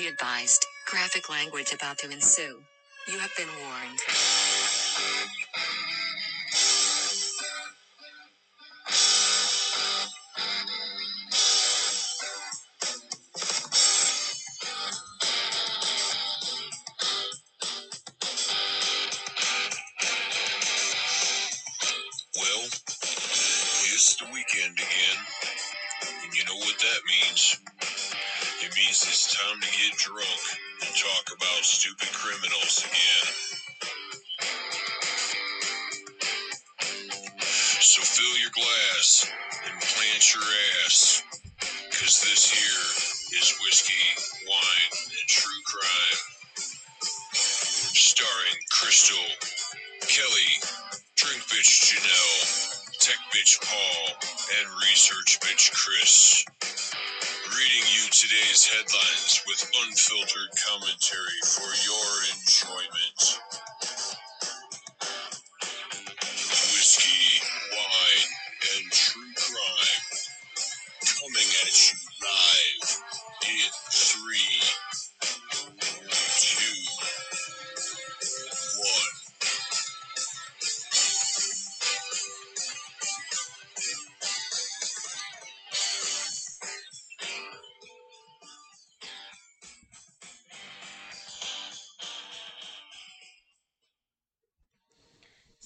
Be advised, graphic language about to ensue. You have been warned. Criminals again. So fill your glass and plant your ass. Cause this here is whiskey, wine, and true crime. Starring Crystal, Kelly, Drink Bitch Janelle, Tech Bitch Paul, and Research Bitch Chris. Reading you today's headlines with unfiltered commentary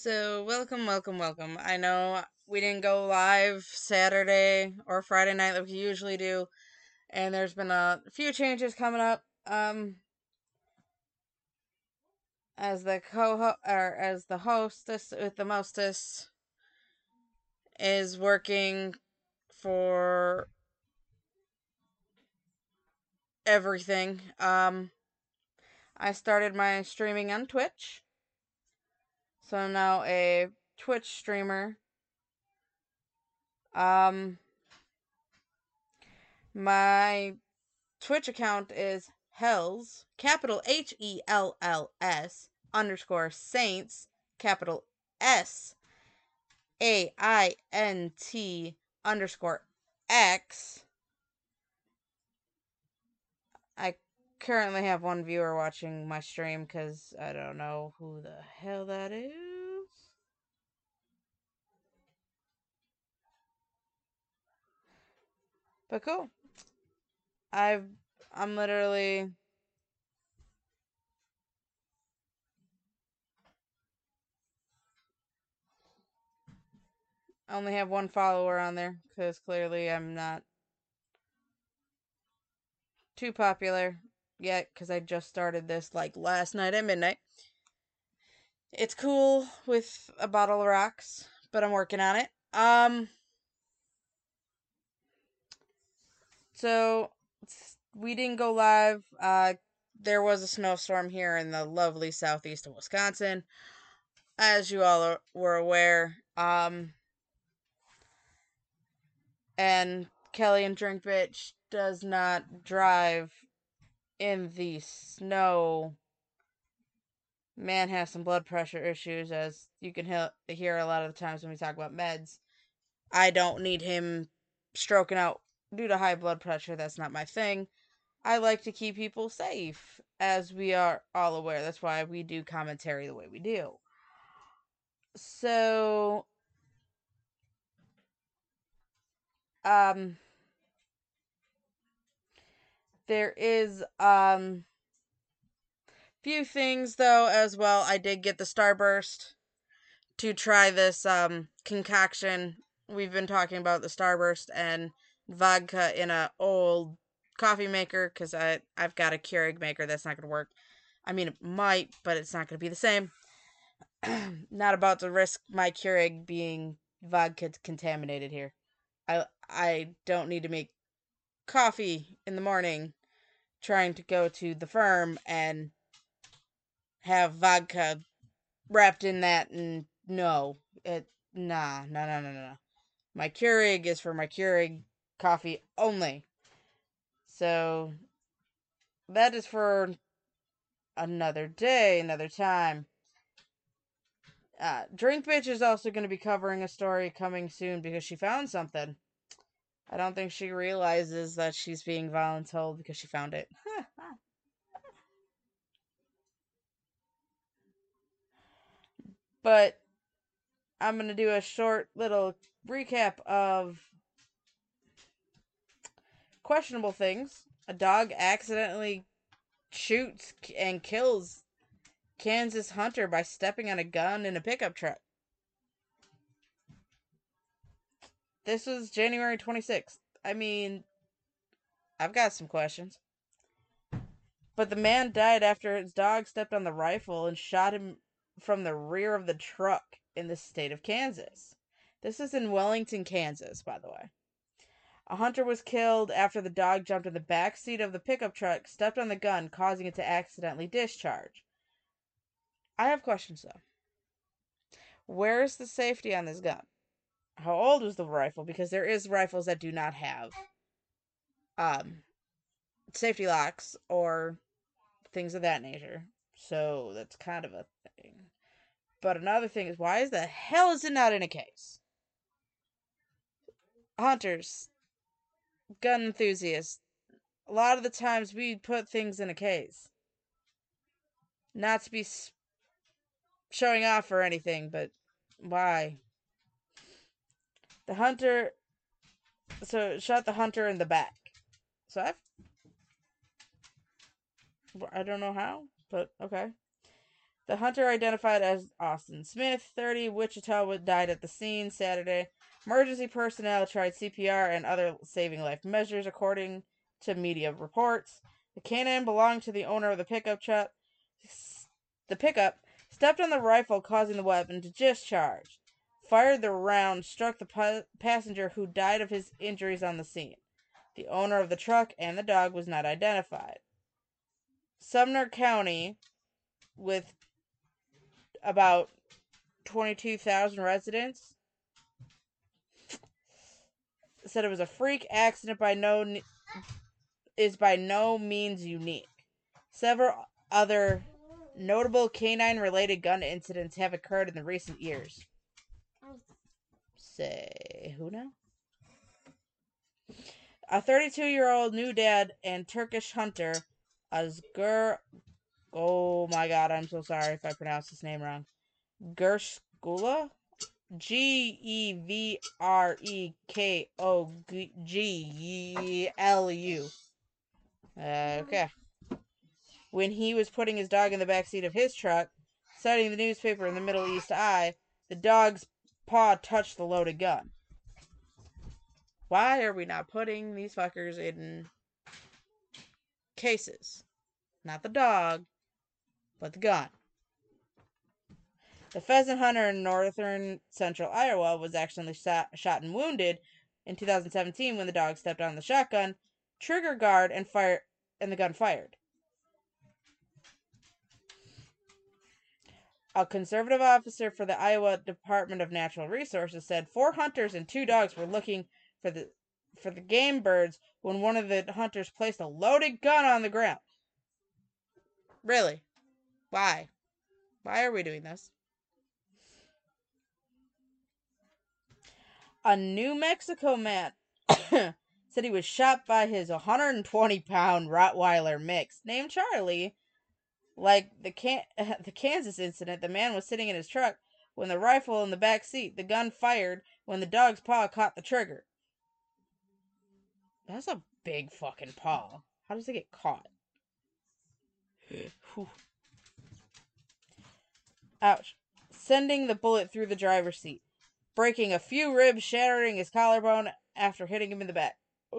So, welcome, welcome, welcome. I know we didn't go live Saturday or Friday night like we usually do, and there's been a few changes coming up. Um, as the co or as the hostess with the mostest is working for everything. Um, I started my streaming on Twitch. So now a Twitch streamer. Um my Twitch account is Hells, capital H E L L S underscore Saints, capital S A I N T underscore X. I currently have one viewer watching my stream because I don't know who the hell that is. But cool. I've I'm literally I only have one follower on there because clearly I'm not too popular yet because I just started this like last night at midnight. It's cool with a bottle of rocks, but I'm working on it. Um so we didn't go live. Uh there was a snowstorm here in the lovely southeast of Wisconsin. As you all are, were aware, um and Kelly and Drink Bitch does not drive in the snow. Man has some blood pressure issues, as you can he- hear a lot of the times when we talk about meds. I don't need him stroking out due to high blood pressure. That's not my thing. I like to keep people safe, as we are all aware. That's why we do commentary the way we do. So, um, there is um few things though as well. I did get the Starburst to try this um concoction. We've been talking about the Starburst and vodka in a old coffee maker because I I've got a Keurig maker that's not gonna work. I mean it might, but it's not gonna be the same. not about to risk my Keurig being vodka contaminated here. I I don't need to make coffee in the morning trying to go to the firm and have vodka wrapped in that and no it nah no no no no my Keurig is for my Keurig coffee only. So that is for another day another time. Uh, Drink Bitch is also going to be covering a story coming soon because she found something. I don't think she realizes that she's being voluntold because she found it. but I'm going to do a short little recap of questionable things. A dog accidentally shoots and kills Kansas Hunter by stepping on a gun in a pickup truck. This was January 26th. I mean, I've got some questions. But the man died after his dog stepped on the rifle and shot him from the rear of the truck in the state of Kansas. This is in Wellington, Kansas, by the way. A hunter was killed after the dog jumped in the back seat of the pickup truck, stepped on the gun, causing it to accidentally discharge. I have questions though. Where is the safety on this gun? How old was the rifle? Because there is rifles that do not have um safety locks or things of that nature. So that's kind of a thing. But another thing is why is the hell is it not in a case? Hunters, gun enthusiasts, a lot of the times we put things in a case. Not to be showing off or anything, but why? The hunter. So shot the hunter in the back. So I've. I don't know how, but okay. The hunter identified as Austin Smith, 30, Wichita, died at the scene Saturday. Emergency personnel tried CPR and other saving life measures, according to media reports. The cannon belonged to the owner of the pickup truck. The pickup stepped on the rifle, causing the weapon to discharge. Fired the round, struck the pa- passenger who died of his injuries on the scene. The owner of the truck and the dog was not identified. Sumner County, with about 22,000 residents, said it was a freak accident by no is by no means unique. Several other Notable canine related gun incidents have occurred in the recent years. Say, who now? A 32 year old new dad and Turkish hunter, Azgur. Oh my god, I'm so sorry if I pronounce his name wrong. Gerskula? G E V R E K O G L U. Okay when he was putting his dog in the back seat of his truck, citing the newspaper in the Middle East Eye, the dog's paw touched the loaded gun. Why are we not putting these fuckers in cases? Not the dog, but the gun. The pheasant hunter in northern central Iowa was accidentally shot, shot and wounded in 2017 when the dog stepped on the shotgun trigger guard and fired and the gun fired. A conservative officer for the Iowa Department of Natural Resources said four hunters and two dogs were looking for the for the game birds when one of the hunters placed a loaded gun on the ground. Really? Why? Why are we doing this? A New Mexico man said he was shot by his 120 pound Rottweiler mix named Charlie like the Can- the Kansas incident, the man was sitting in his truck when the rifle in the back seat, the gun fired when the dog's paw caught the trigger. That's a big fucking paw. How does it get caught? Ouch. Sending the bullet through the driver's seat, breaking a few ribs, shattering his collarbone after hitting him in the back.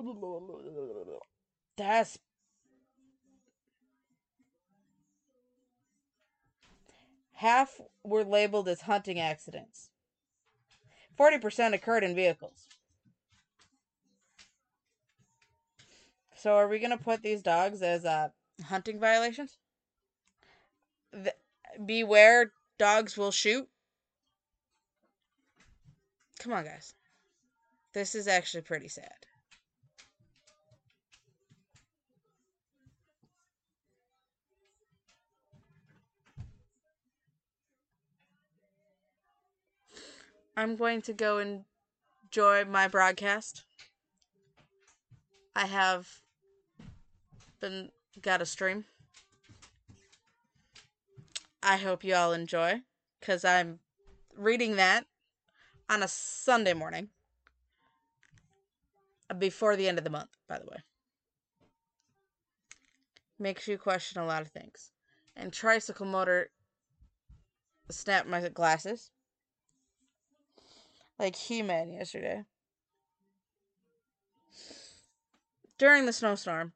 That's Half were labeled as hunting accidents. 40% occurred in vehicles. So are we going to put these dogs as uh, hunting violations? The, beware, dogs will shoot. Come on, guys. This is actually pretty sad. I'm going to go enjoy my broadcast. I have been got a stream. I hope you all enjoy cuz I'm reading that on a Sunday morning uh, before the end of the month, by the way. Makes you question a lot of things. And tricycle motor snapped my glasses. Like He Man yesterday. During the snowstorm.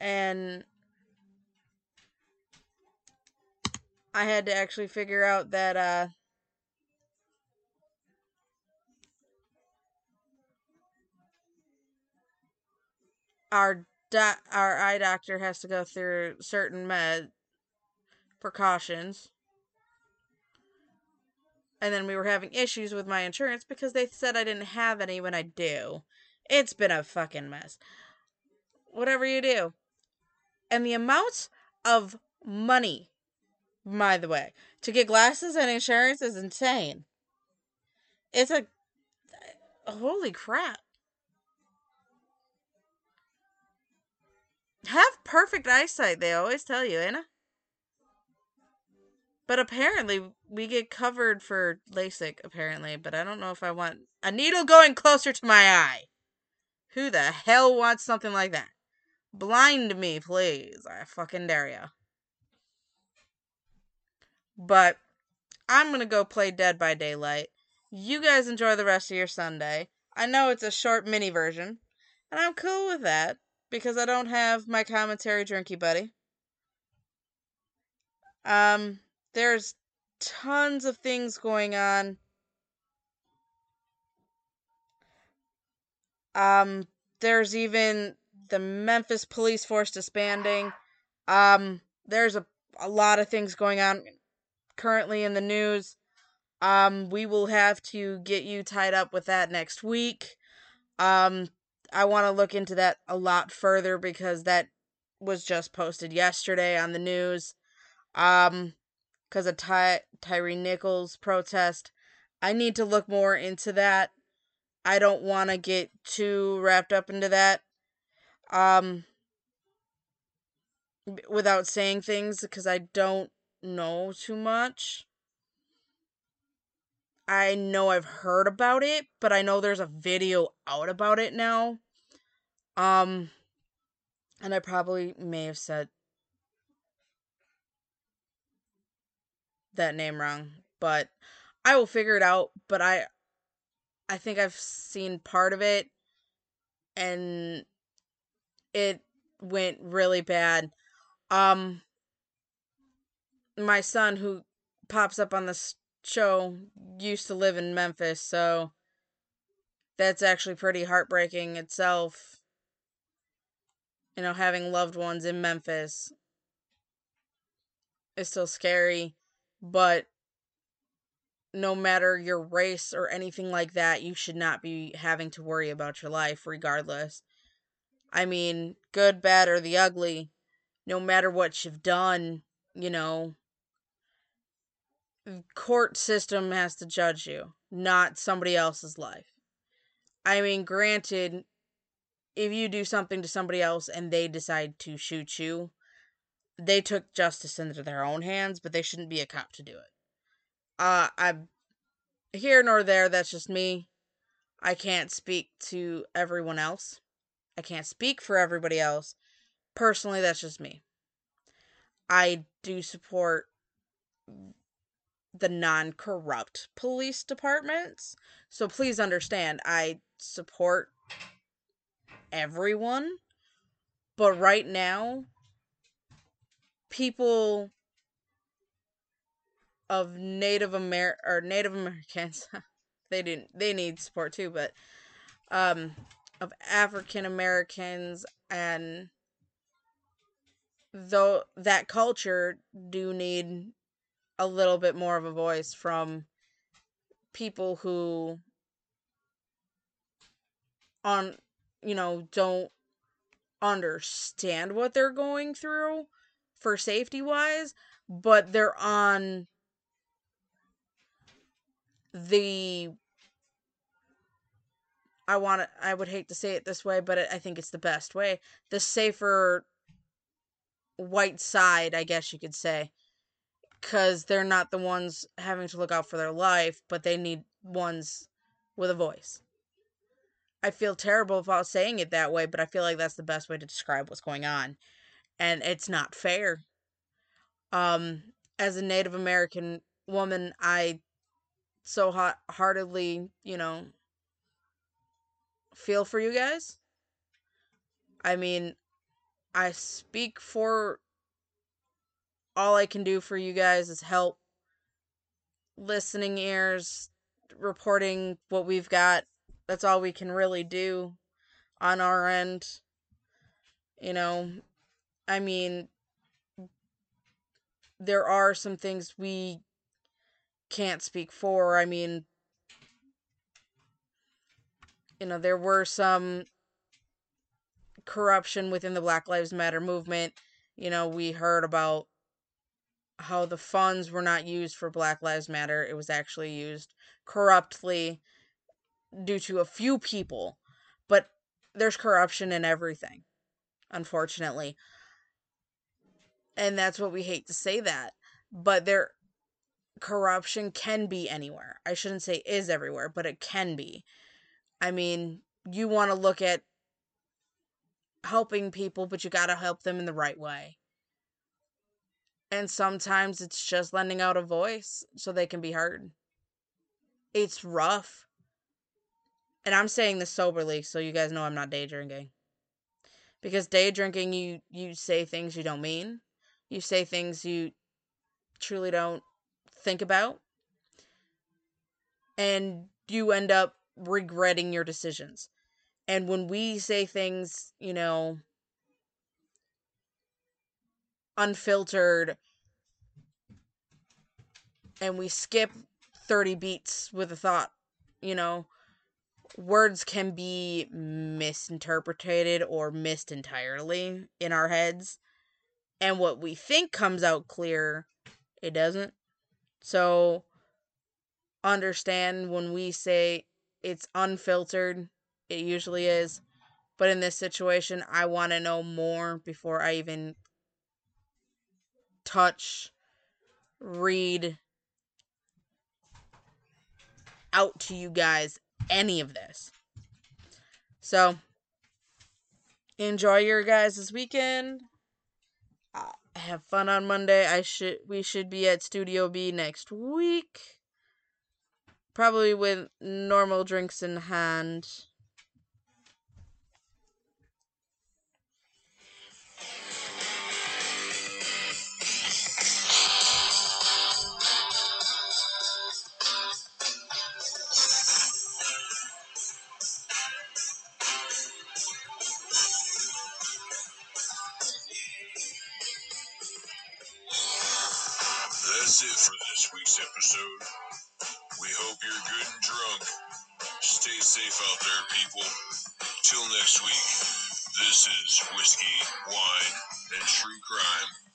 And I had to actually figure out that uh our do- our eye doctor has to go through certain med precautions. And then we were having issues with my insurance because they said I didn't have any when I do. It's been a fucking mess. Whatever you do. And the amounts of money, by the way, to get glasses and insurance is insane. It's a. Holy crap. Have perfect eyesight, they always tell you, Anna. But apparently, we get covered for LASIK, apparently, but I don't know if I want a needle going closer to my eye. Who the hell wants something like that? Blind me, please. I fucking dare you. But I'm gonna go play Dead by Daylight. You guys enjoy the rest of your Sunday. I know it's a short mini version, and I'm cool with that because I don't have my commentary drinky buddy. Um, there's tons of things going on. Um, there's even the Memphis police force disbanding. Um, there's a, a lot of things going on currently in the news. Um, we will have to get you tied up with that next week. Um, I want to look into that a lot further because that was just posted yesterday on the news. Um, because of Ty- Tyre Nichols' protest. I need to look more into that. I don't want to get too wrapped up into that. Um, without saying things because I don't know too much. I know I've heard about it, but I know there's a video out about it now. Um and I probably may have said that name wrong, but I will figure it out, but I I think I've seen part of it and it went really bad. Um my son who pops up on this show used to live in Memphis, so that's actually pretty heartbreaking itself. You know, having loved ones in Memphis is still scary, but no matter your race or anything like that, you should not be having to worry about your life regardless. I mean, good, bad, or the ugly, no matter what you've done, you know, court system has to judge you, not somebody else's life. I mean, granted, if you do something to somebody else and they decide to shoot you, they took justice into their own hands, but they shouldn't be a cop to do it. Uh, I'm here nor there, that's just me. I can't speak to everyone else. I can't speak for everybody else. Personally, that's just me. I do support the non corrupt police departments. So please understand, I support everyone. But right now, people of Native Amer or Native Americans, they didn't they need support too, but um of African Americans and though that culture do need a little bit more of a voice from people who on you know don't understand what they're going through for safety wise but they're on the I want to I would hate to say it this way but I think it's the best way the safer white side, I guess you could say. Because they're not the ones having to look out for their life, but they need ones with a voice. I feel terrible about saying it that way, but I feel like that's the best way to describe what's going on. And it's not fair. Um, as a Native American woman, I so hot heartedly, you know, feel for you guys. I mean, I speak for all I can do for you guys is help listening ears, reporting what we've got. That's all we can really do on our end. You know, I mean, there are some things we can't speak for. I mean, you know, there were some corruption within the Black Lives Matter movement. You know, we heard about how the funds were not used for Black Lives Matter. It was actually used corruptly due to a few people. But there's corruption in everything, unfortunately. And that's what we hate to say that. But there corruption can be anywhere. I shouldn't say is everywhere, but it can be. I mean, you want to look at helping people, but you got to help them in the right way. And sometimes it's just lending out a voice so they can be heard. It's rough. And I'm saying this soberly so you guys know I'm not day drinking. Because day drinking you you say things you don't mean. You say things you truly don't think about. And you end up regretting your decisions. And when we say things, you know, unfiltered and we skip 30 beats with a thought, you know, words can be misinterpreted or missed entirely in our heads. And what we think comes out clear, it doesn't. So understand when we say it's unfiltered it usually is. But in this situation, I want to know more before I even touch, read out to you guys any of this. So, enjoy your guys this weekend. Have fun on Monday. I should we should be at Studio B next week. Probably with normal drinks in hand. People. Till next week, this is Whiskey, Wine, and True Crime.